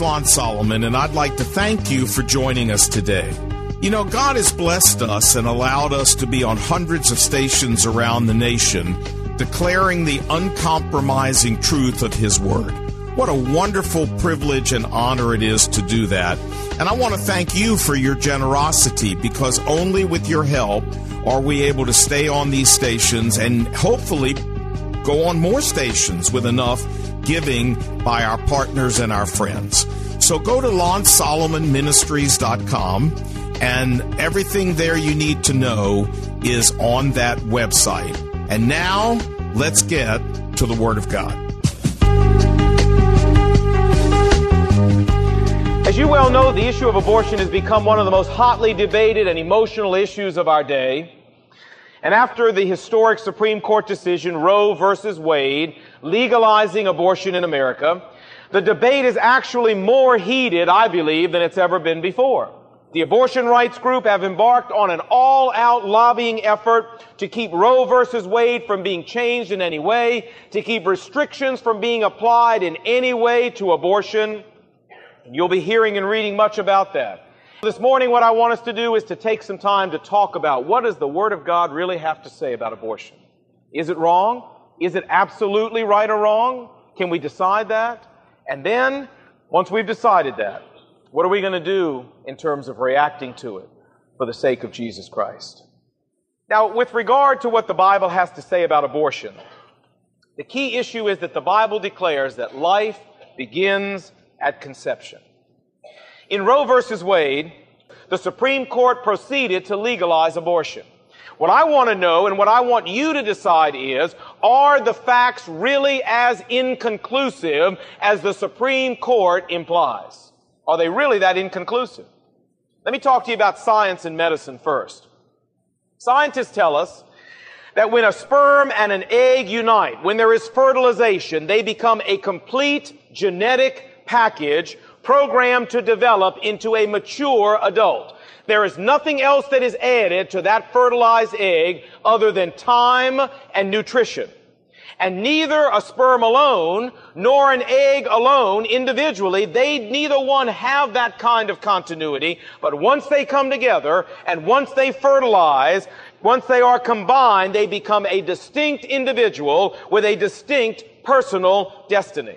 is Lon Solomon, and I'd like to thank you for joining us today. You know, God has blessed us and allowed us to be on hundreds of stations around the nation, declaring the uncompromising truth of His Word. What a wonderful privilege and honor it is to do that. And I want to thank you for your generosity because only with your help are we able to stay on these stations and hopefully go on more stations with enough giving by our partners and our friends. So go to LonSolomonMinistries.com and everything there you need to know is on that website. And now let's get to the Word of God. As you well know, the issue of abortion has become one of the most hotly debated and emotional issues of our day. And after the historic Supreme Court decision, Roe versus Wade, legalizing abortion in America, the debate is actually more heated, I believe, than it's ever been before. The abortion rights group have embarked on an all-out lobbying effort to keep Roe versus Wade from being changed in any way, to keep restrictions from being applied in any way to abortion. You'll be hearing and reading much about that. This morning, what I want us to do is to take some time to talk about what does the Word of God really have to say about abortion? Is it wrong? Is it absolutely right or wrong? Can we decide that? And then, once we've decided that, what are we going to do in terms of reacting to it for the sake of Jesus Christ? Now, with regard to what the Bible has to say about abortion, the key issue is that the Bible declares that life begins at conception. In Roe versus Wade, the Supreme Court proceeded to legalize abortion. What I want to know and what I want you to decide is, are the facts really as inconclusive as the Supreme Court implies? Are they really that inconclusive? Let me talk to you about science and medicine first. Scientists tell us that when a sperm and an egg unite, when there is fertilization, they become a complete genetic package programmed to develop into a mature adult. There is nothing else that is added to that fertilized egg other than time and nutrition. And neither a sperm alone nor an egg alone individually, they neither one have that kind of continuity. But once they come together and once they fertilize, once they are combined, they become a distinct individual with a distinct personal destiny.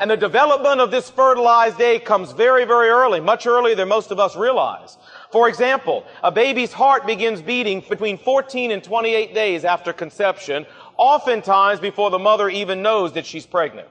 And the development of this fertilized egg comes very, very early, much earlier than most of us realize. For example, a baby's heart begins beating between 14 and 28 days after conception, oftentimes before the mother even knows that she's pregnant.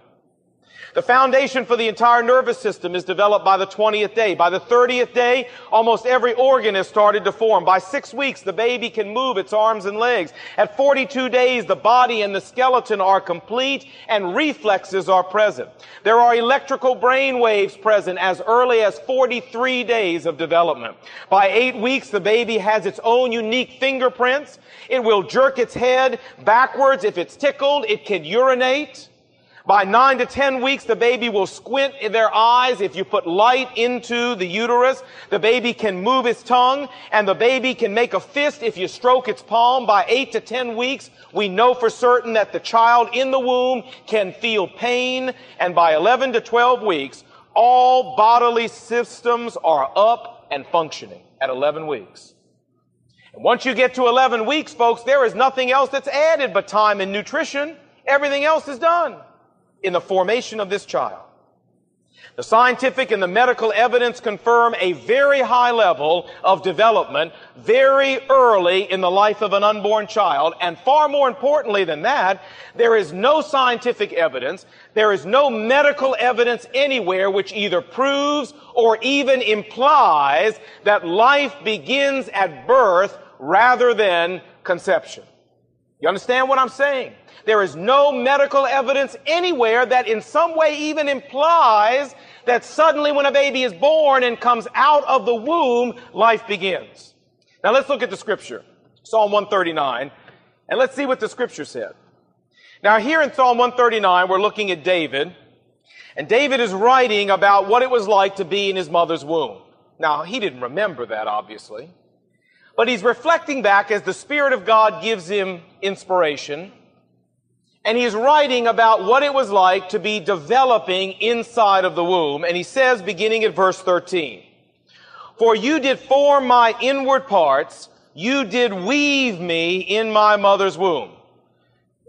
The foundation for the entire nervous system is developed by the 20th day. By the 30th day, almost every organ has started to form. By six weeks, the baby can move its arms and legs. At 42 days, the body and the skeleton are complete and reflexes are present. There are electrical brain waves present as early as 43 days of development. By eight weeks, the baby has its own unique fingerprints. It will jerk its head backwards. If it's tickled, it can urinate. By nine to ten weeks, the baby will squint in their eyes. If you put light into the uterus, the baby can move its tongue and the baby can make a fist if you stroke its palm. By eight to ten weeks, we know for certain that the child in the womb can feel pain. And by 11 to 12 weeks, all bodily systems are up and functioning at 11 weeks. And once you get to 11 weeks, folks, there is nothing else that's added but time and nutrition. Everything else is done in the formation of this child. The scientific and the medical evidence confirm a very high level of development very early in the life of an unborn child. And far more importantly than that, there is no scientific evidence, there is no medical evidence anywhere which either proves or even implies that life begins at birth rather than conception. You understand what I'm saying? There is no medical evidence anywhere that in some way even implies that suddenly when a baby is born and comes out of the womb, life begins. Now let's look at the scripture. Psalm 139. And let's see what the scripture said. Now here in Psalm 139, we're looking at David. And David is writing about what it was like to be in his mother's womb. Now, he didn't remember that, obviously. But he's reflecting back as the Spirit of God gives him inspiration. And he's writing about what it was like to be developing inside of the womb. And he says, beginning at verse 13, For you did form my inward parts, you did weave me in my mother's womb.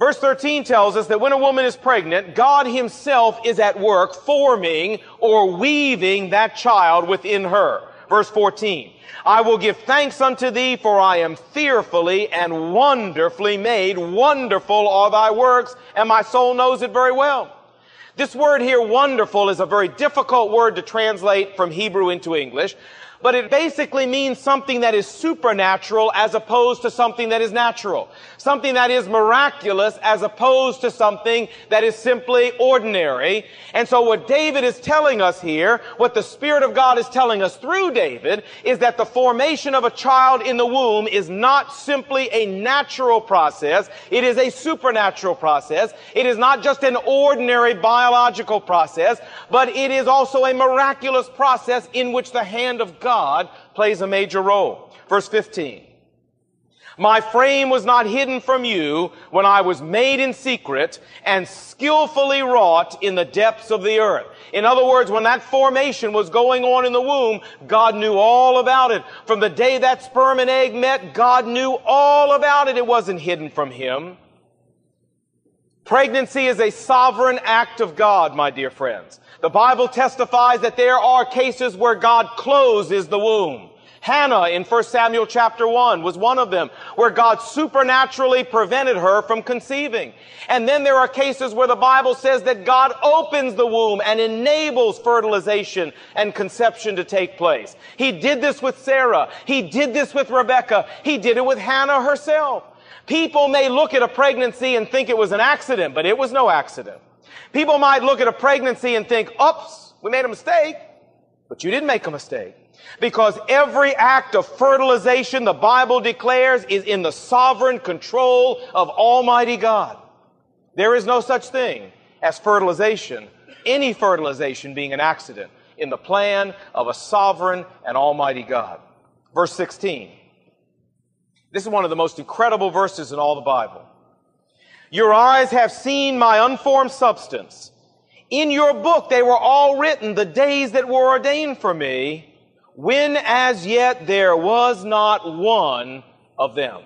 Verse 13 tells us that when a woman is pregnant, God himself is at work forming or weaving that child within her. Verse 14. I will give thanks unto thee, for I am fearfully and wonderfully made. Wonderful are thy works, and my soul knows it very well. This word here, wonderful, is a very difficult word to translate from Hebrew into English but it basically means something that is supernatural as opposed to something that is natural. Something that is miraculous as opposed to something that is simply ordinary. And so what David is telling us here, what the Spirit of God is telling us through David, is that the formation of a child in the womb is not simply a natural process. It is a supernatural process. It is not just an ordinary biological process, but it is also a miraculous process in which the hand of God God plays a major role. Verse 15. My frame was not hidden from you when I was made in secret and skillfully wrought in the depths of the earth. In other words, when that formation was going on in the womb, God knew all about it. From the day that sperm and egg met, God knew all about it. It wasn't hidden from Him. Pregnancy is a sovereign act of God, my dear friends. The Bible testifies that there are cases where God closes the womb. Hannah in 1 Samuel chapter 1 was one of them, where God supernaturally prevented her from conceiving. And then there are cases where the Bible says that God opens the womb and enables fertilization and conception to take place. He did this with Sarah. He did this with Rebecca. He did it with Hannah herself. People may look at a pregnancy and think it was an accident, but it was no accident. People might look at a pregnancy and think, oops, we made a mistake. But you didn't make a mistake. Because every act of fertilization, the Bible declares, is in the sovereign control of Almighty God. There is no such thing as fertilization, any fertilization being an accident in the plan of a sovereign and Almighty God. Verse 16. This is one of the most incredible verses in all the Bible. Your eyes have seen my unformed substance. In your book they were all written, the days that were ordained for me, when as yet there was not one of them.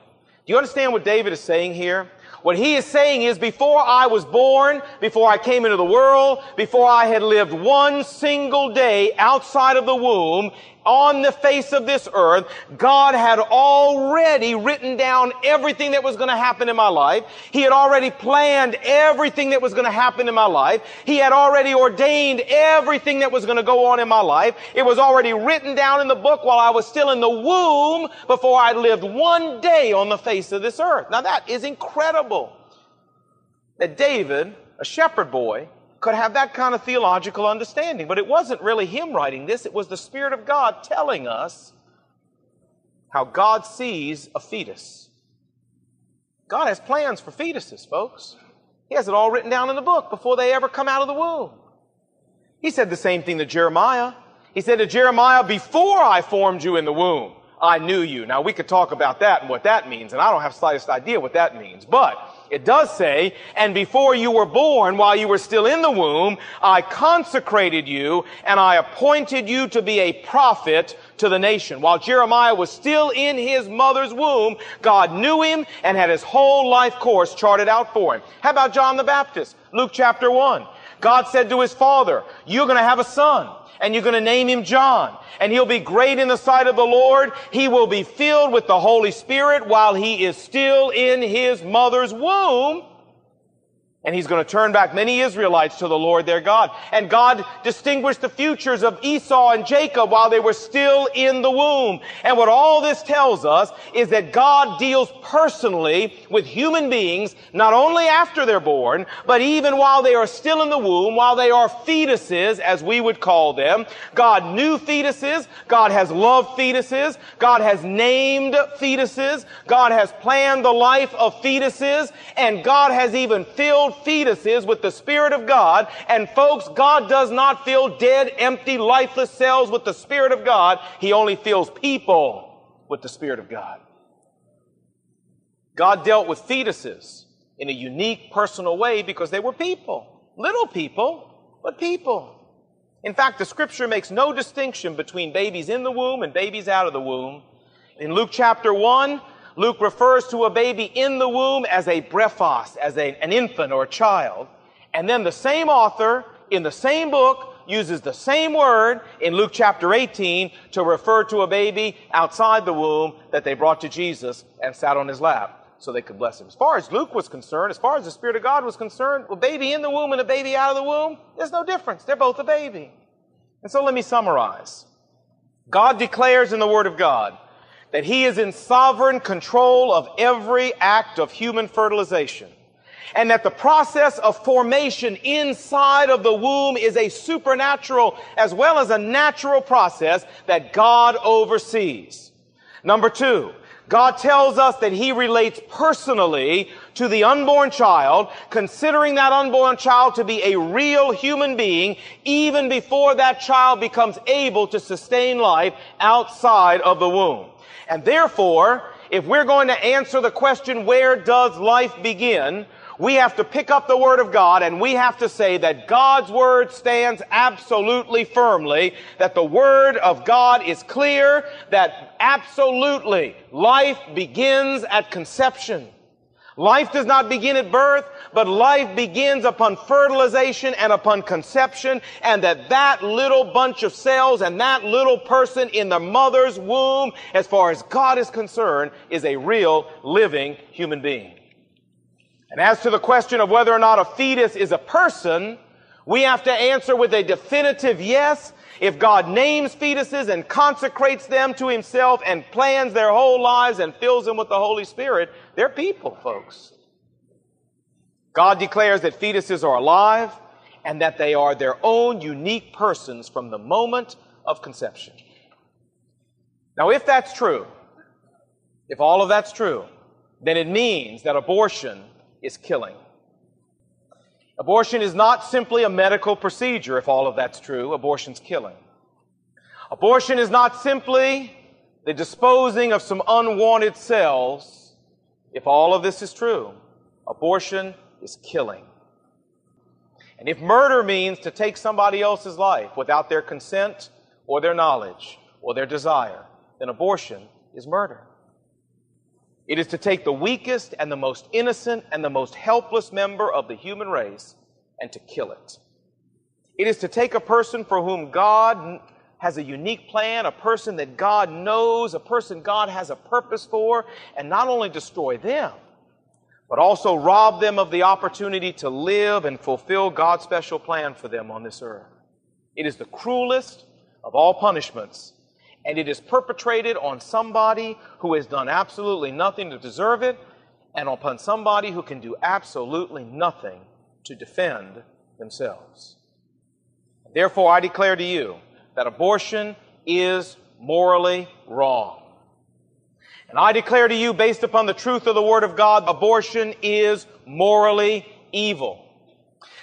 Do you understand what David is saying here? What he is saying is before I was born, before I came into the world, before I had lived one single day outside of the womb, on the face of this earth, God had already written down everything that was going to happen in my life. He had already planned everything that was going to happen in my life. He had already ordained everything that was going to go on in my life. It was already written down in the book while I was still in the womb before I lived one day on the face of this earth. Now that is incredible. That David, a shepherd boy, could have that kind of theological understanding. But it wasn't really him writing this, it was the Spirit of God telling us how God sees a fetus. God has plans for fetuses, folks. He has it all written down in the book before they ever come out of the womb. He said the same thing to Jeremiah. He said to Jeremiah, before I formed you in the womb, I knew you. Now we could talk about that and what that means, and I don't have slightest idea what that means. But it does say, and before you were born, while you were still in the womb, I consecrated you and I appointed you to be a prophet to the nation. While Jeremiah was still in his mother's womb, God knew him and had his whole life course charted out for him. How about John the Baptist? Luke chapter 1. God said to his father, you're going to have a son and you're going to name him John. And he'll be great in the sight of the Lord. He will be filled with the Holy Spirit while he is still in his mother's womb. And he's going to turn back many Israelites to the Lord their God. And God distinguished the futures of Esau and Jacob while they were still in the womb. And what all this tells us is that God deals personally with human beings, not only after they're born, but even while they are still in the womb, while they are fetuses, as we would call them. God knew fetuses. God has loved fetuses. God has named fetuses. God has planned the life of fetuses. And God has even filled fetuses with the Spirit of God. And folks, God does not fill dead, empty, lifeless cells with the Spirit of God. He only fills people with the Spirit of God. God dealt with fetuses in a unique, personal way because they were people. Little people, but people. In fact, the scripture makes no distinction between babies in the womb and babies out of the womb. In Luke chapter 1, Luke refers to a baby in the womb as a brephos, as a, an infant or a child. And then the same author in the same book uses the same word in Luke chapter 18 to refer to a baby outside the womb that they brought to Jesus and sat on his lap so they could bless him. As far as Luke was concerned, as far as the Spirit of God was concerned, a baby in the womb and a baby out of the womb, there's no difference. They're both a baby. And so let me summarize. God declares in the Word of God that He is in sovereign control of every act of human fertilization and that the process of formation inside of the womb is a supernatural as well as a natural process that God oversees. Number two, God tells us that He relates personally to the unborn child, considering that unborn child to be a real human being, even before that child becomes able to sustain life outside of the womb. And therefore, if we're going to answer the question, where does life begin? we have to pick up the Word of God and we have to say that God's Word stands absolutely firmly, that the Word of God is clear, that absolutely life begins at conception. Life does not begin at birth, but life begins upon fertilization and upon conception, and that that little bunch of cells and that little person in the mother's womb, as far as God is concerned, is a real living human being. And as to the question of whether or not a fetus is a person, we have to answer with a definitive yes. If God names fetuses and consecrates them to himself and plans their whole lives and fills them with the Holy Spirit, they're people, folks. God declares that fetuses are alive and that they are their own unique persons from the moment of conception. Now, if that's true, if all of that's true, then it means that abortion is killing. Abortion is not simply a medical procedure, if all of that's true. Abortion's killing. Abortion is not simply the disposing of some unwanted cells. If all of this is true, abortion is killing. And if murder means to take somebody else's life without their consent or their knowledge or their desire, then abortion is murder. It is to take the weakest and the most innocent and the most helpless member of the human race and to kill it. It is to take a person for whom God has a unique plan, a person that God knows, a person God has a purpose for, and not only destroy them, but also rob them of the opportunity to live and fulfill God's special plan for them on this earth. It is the cruelest of all punishments and it is perpetrated on somebody who has done absolutely nothing to deserve it and upon somebody who can do absolutely nothing to defend themselves. Therefore, I declare to you that abortion is morally wrong. And I declare to you, based upon the truth of the Word of God, abortion is morally evil.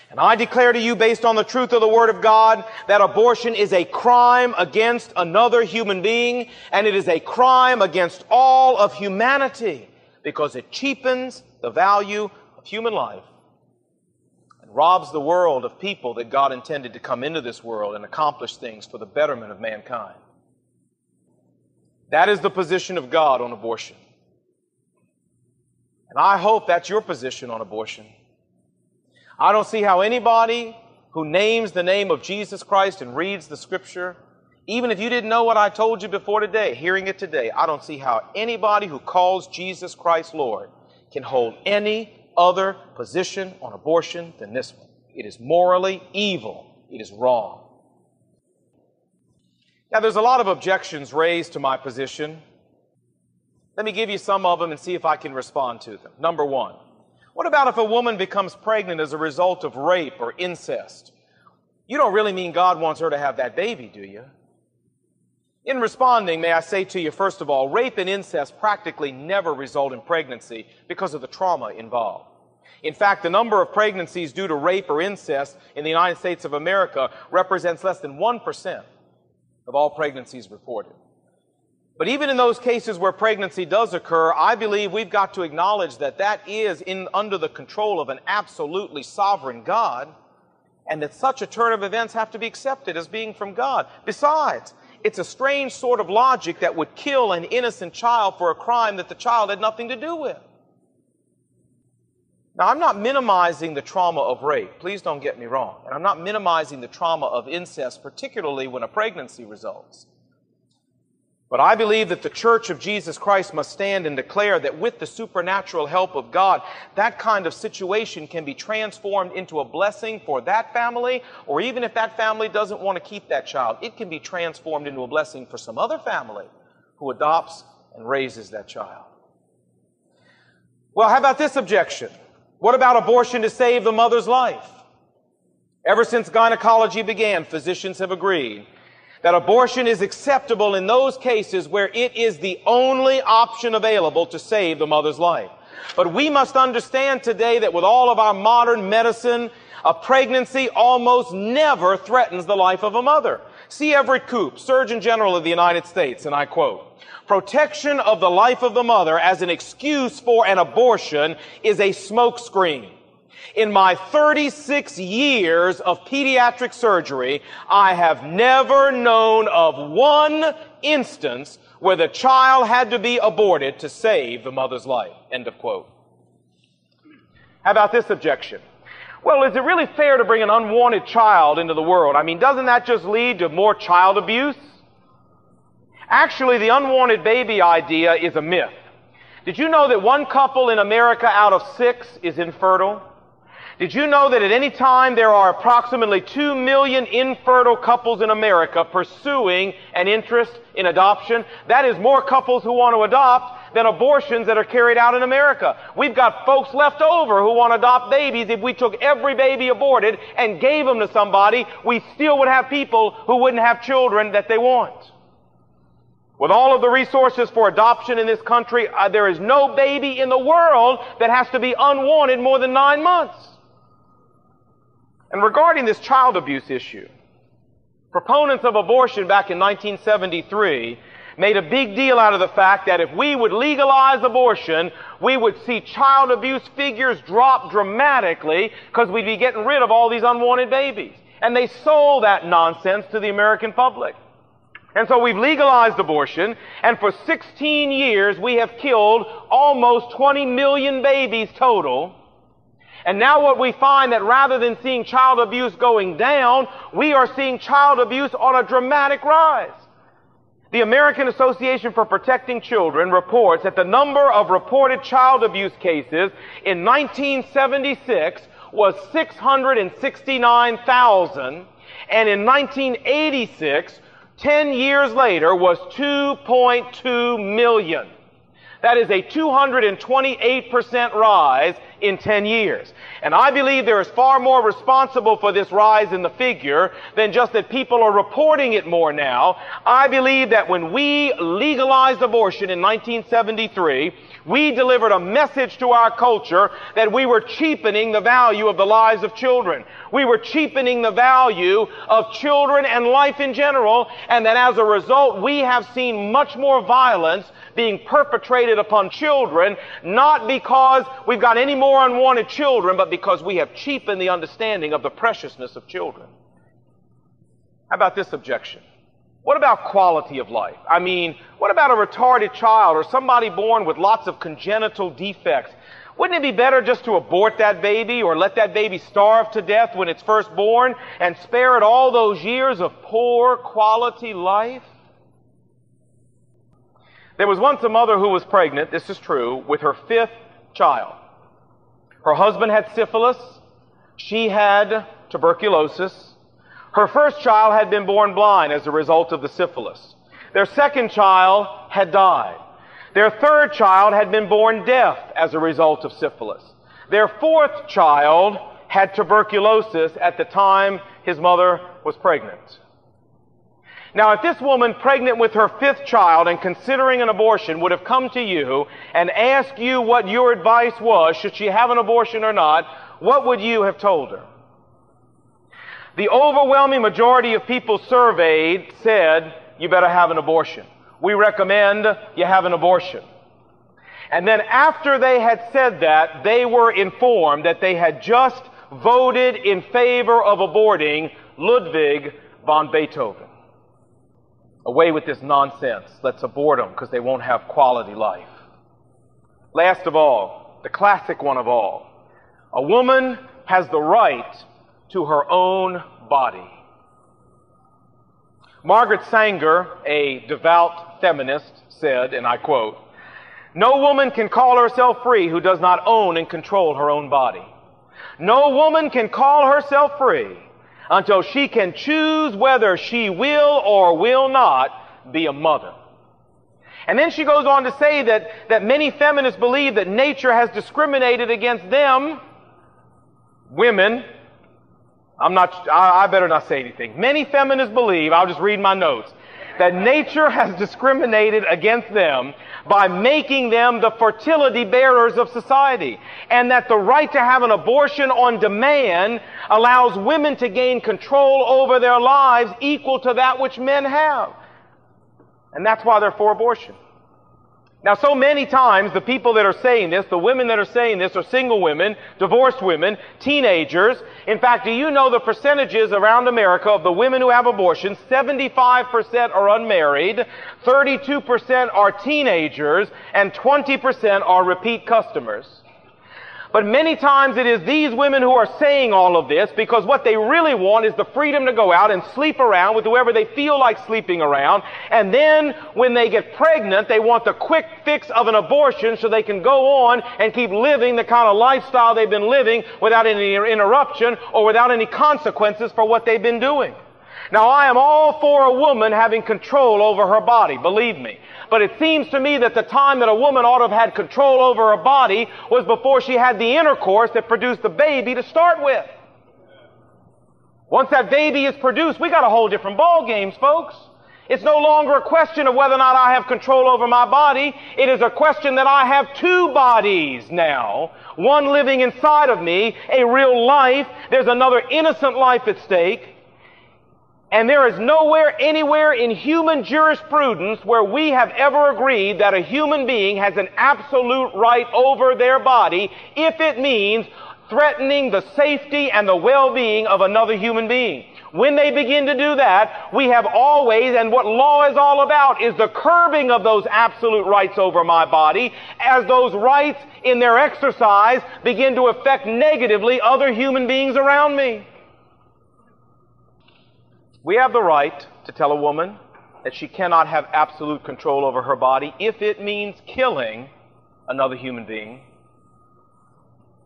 And I declare to you, based on the truth of the Word of God, that abortion is a crime against another human being, and it is a crime against all of humanity, because it cheapens the value of human life robs the world of people that God intended to come into this world and accomplish things for the betterment of mankind. That is the position of God on abortion. And I hope that's your position on abortion. I don't see how anybody who names the name of Jesus Christ and reads the scripture, even if you didn't know what I told you before today, hearing it today, I don't see how anybody who calls Jesus Christ Lord can hold any other position on abortion than this one. It is morally evil. It is wrong. Now, there's a lot of objections raised to my position. Let me give you some of them and see if I can respond to them. Number one, what about if a woman becomes pregnant as a result of rape or incest? You don't really mean God wants her to have that baby, do you? In responding, may I say to you, first of all, rape and incest practically never result in pregnancy because of the trauma involved. In fact, the number of pregnancies due to rape or incest in the United States of America represents less than 1% of all pregnancies reported. But even in those cases where pregnancy does occur, I believe we've got to acknowledge that that is in, under the control of an absolutely sovereign God, and that such a turn of events have to be accepted as being from God. Besides, it's a strange sort of logic that would kill an innocent child for a crime that the child had nothing to do with. Now, I'm not minimizing the trauma of rape. Please don't get me wrong. And I'm not minimizing the trauma of incest, particularly when a pregnancy results. But I believe that the church of Jesus Christ must stand and declare that with the supernatural help of God, that kind of situation can be transformed into a blessing for that family, or even if that family doesn't want to keep that child, it can be transformed into a blessing for some other family who adopts and raises that child. Well, how about this objection? What about abortion to save the mother's life? Ever since gynecology began, physicians have agreed that abortion is acceptable in those cases where it is the only option available to save the mother's life. But we must understand today that with all of our modern medicine, a pregnancy almost never threatens the life of a mother. C. Everett Koop, Surgeon General of the United States, and I quote, protection of the life of the mother as an excuse for an abortion is a smokescreen. In my 36 years of pediatric surgery, I have never known of one instance where the child had to be aborted to save the mother's life. End of quote. How about this objection? Well, is it really fair to bring an unwanted child into the world? I mean, doesn't that just lead to more child abuse? Actually, the unwanted baby idea is a myth. Did you know that one couple in America out of six is infertile? Did you know that at any time there are approximately 2 million infertile couples in America pursuing an interest in adoption? That is more couples who want to adopt than abortions that are carried out in America. We've got folks left over who want to adopt babies. If we took every baby aborted and gave them to somebody, we still would have people who wouldn't have children that they want. With all of the resources for adoption in this country, uh, there is no baby in the world that has to be unwanted more than nine months. And regarding this child abuse issue, proponents of abortion back in 1973 made a big deal out of the fact that if we would legalize abortion, we would see child abuse figures drop dramatically because we'd be getting rid of all these unwanted babies. And they sold that nonsense to the American public. And so we've legalized abortion, and for 16 years we have killed almost 20 million babies total and now what we find that rather than seeing child abuse going down, we are seeing child abuse on a dramatic rise. The American Association for Protecting Children reports that the number of reported child abuse cases in 1976 was 669,000 and in 1986, 10 years later, was 2.2 million. That is a 228% rise in 10 years. And I believe there is far more responsible for this rise in the figure than just that people are reporting it more now. I believe that when we legalized abortion in 1973, we delivered a message to our culture that we were cheapening the value of the lives of children. We were cheapening the value of children and life in general, and that as a result, we have seen much more violence being perpetrated upon children, not because we've got any more unwanted children, but because we have cheapened the understanding of the preciousness of children. How about this objection? What about quality of life? I mean, what about a retarded child or somebody born with lots of congenital defects? Wouldn't it be better just to abort that baby or let that baby starve to death when it's first born and spare it all those years of poor quality life? There was once a mother who was pregnant, this is true, with her fifth child. Her husband had syphilis. She had tuberculosis. Her first child had been born blind as a result of the syphilis. Their second child had died. Their third child had been born deaf as a result of syphilis. Their fourth child had tuberculosis at the time his mother was pregnant. Now, if this woman pregnant with her fifth child and considering an abortion would have come to you and asked you what your advice was, should she have an abortion or not, what would you have told her? The overwhelming majority of people surveyed said, you better have an abortion. we recommend you have an abortion. And then after they had said that, they were informed that they had just voted in favor of aborting Ludwig von Beethoven. Away with this nonsense. Let's abort them because they won't have quality life. Last of all, the classic one of all. A woman has the right to her own body. Margaret Sanger, a devout feminist, said, and I quote, No woman can call herself free who does not own and control her own body. No woman can call herself free until she can choose whether she will or will not be a mother. And then she goes on to say that, that many feminists believe that nature has discriminated against them, women. I'm not, I, I better not say anything. Many feminists believe, I'll just read my notes, that nature has discriminated against them by making them the fertility bearers of society. And that the right to have an abortion on demand allows women to gain control over their lives equal to that which men have. And that's why they're for abortion. Now, so many times the people that are saying this, the women that are saying this are single women, divorced women, teenagers. In fact, do you know the percentages around America of the women who have abortions? 75% are unmarried, 32% are teenagers, and 20% are repeat customers. But many times it is these women who are saying all of this because what they really want is the freedom to go out and sleep around with whoever they feel like sleeping around. And then when they get pregnant, they want the quick fix of an abortion so they can go on and keep living the kind of lifestyle they've been living without any interruption or without any consequences for what they've been doing. Now I am all for a woman having control over her body, believe me. But it seems to me that the time that a woman ought to have had control over her body was before she had the intercourse that produced the baby to start with. Once that baby is produced, we got a whole different ball games, folks. It's no longer a question of whether or not I have control over my body. It is a question that I have two bodies now. One living inside of me, a real life. There's another innocent life at stake. And there is nowhere, anywhere in human jurisprudence where we have ever agreed that a human being has an absolute right over their body if it means threatening the safety and the well-being of another human being. When they begin to do that, we have always, and what law is all about, is the curbing of those absolute rights over my body as those rights in their exercise begin to affect negatively other human beings around me. We have the right to tell a woman that she cannot have absolute control over her body if it means killing another human being.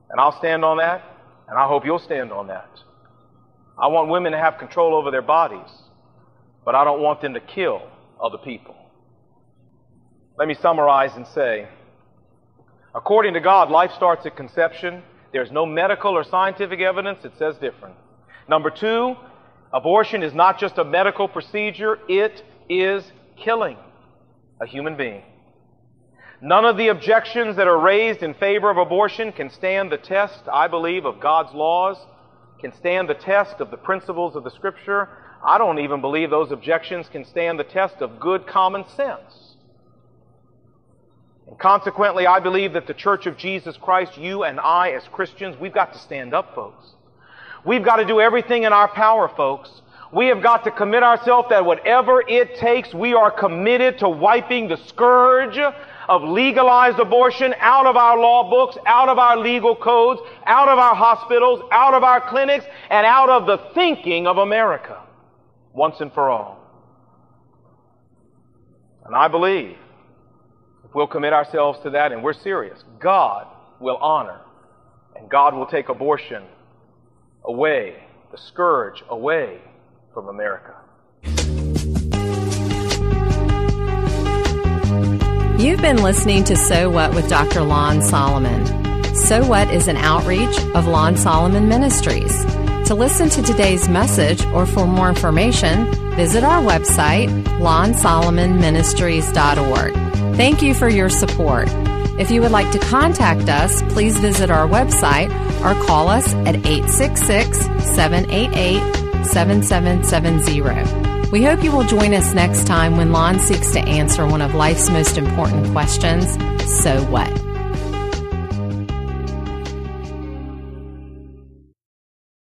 And I'll stand on that, and I hope you'll stand on that. I want women to have control over their bodies, but I don't want them to kill other people. Let me summarize and say, according to God, life starts at conception. There's no medical or scientific evidence that says different. Number two, Abortion is not just a medical procedure, it is killing a human being. None of the objections that are raised in favor of abortion can stand the test, I believe, of God's laws, can stand the test of the principles of the Scripture. I don't even believe those objections can stand the test of good common sense. And consequently, I believe that the Church of Jesus Christ, you and I as Christians, we've got to stand up, folks. We've got to do everything in our power, folks. We have got to commit ourselves that whatever it takes, we are committed to wiping the scourge of legalized abortion out of our law books, out of our legal codes, out of our hospitals, out of our clinics, and out of the thinking of America once and for all. And I believe if we'll commit ourselves to that and we're serious, God will honor and God will take abortion away, the scourge away from America. You've been listening to So What with Dr. Lon Solomon. So What is an outreach of Lon Solomon Ministries. To listen to today's message or for more information, visit our website, lonsolomonministries.org. Thank you for your support. If you would like to contact us, please visit our website or call us at 866 788 7770. We hope you will join us next time when Lon seeks to answer one of life's most important questions so what?